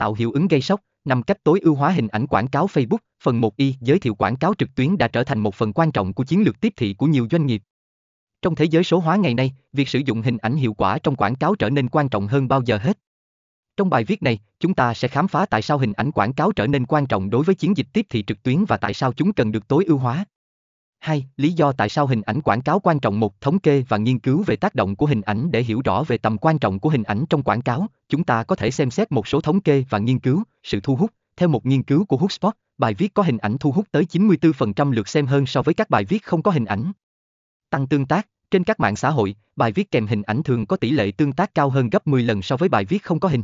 tạo hiệu ứng gây sốc, năm cách tối ưu hóa hình ảnh quảng cáo Facebook, phần 1y giới thiệu quảng cáo trực tuyến đã trở thành một phần quan trọng của chiến lược tiếp thị của nhiều doanh nghiệp. Trong thế giới số hóa ngày nay, việc sử dụng hình ảnh hiệu quả trong quảng cáo trở nên quan trọng hơn bao giờ hết. Trong bài viết này, chúng ta sẽ khám phá tại sao hình ảnh quảng cáo trở nên quan trọng đối với chiến dịch tiếp thị trực tuyến và tại sao chúng cần được tối ưu hóa. 2. Lý do tại sao hình ảnh quảng cáo quan trọng một thống kê và nghiên cứu về tác động của hình ảnh để hiểu rõ về tầm quan trọng của hình ảnh trong quảng cáo, chúng ta có thể xem xét một số thống kê và nghiên cứu, sự thu hút. Theo một nghiên cứu của HubSpot, bài viết có hình ảnh thu hút tới 94% lượt xem hơn so với các bài viết không có hình ảnh. Tăng tương tác, trên các mạng xã hội, bài viết kèm hình ảnh thường có tỷ lệ tương tác cao hơn gấp 10 lần so với bài viết không có hình.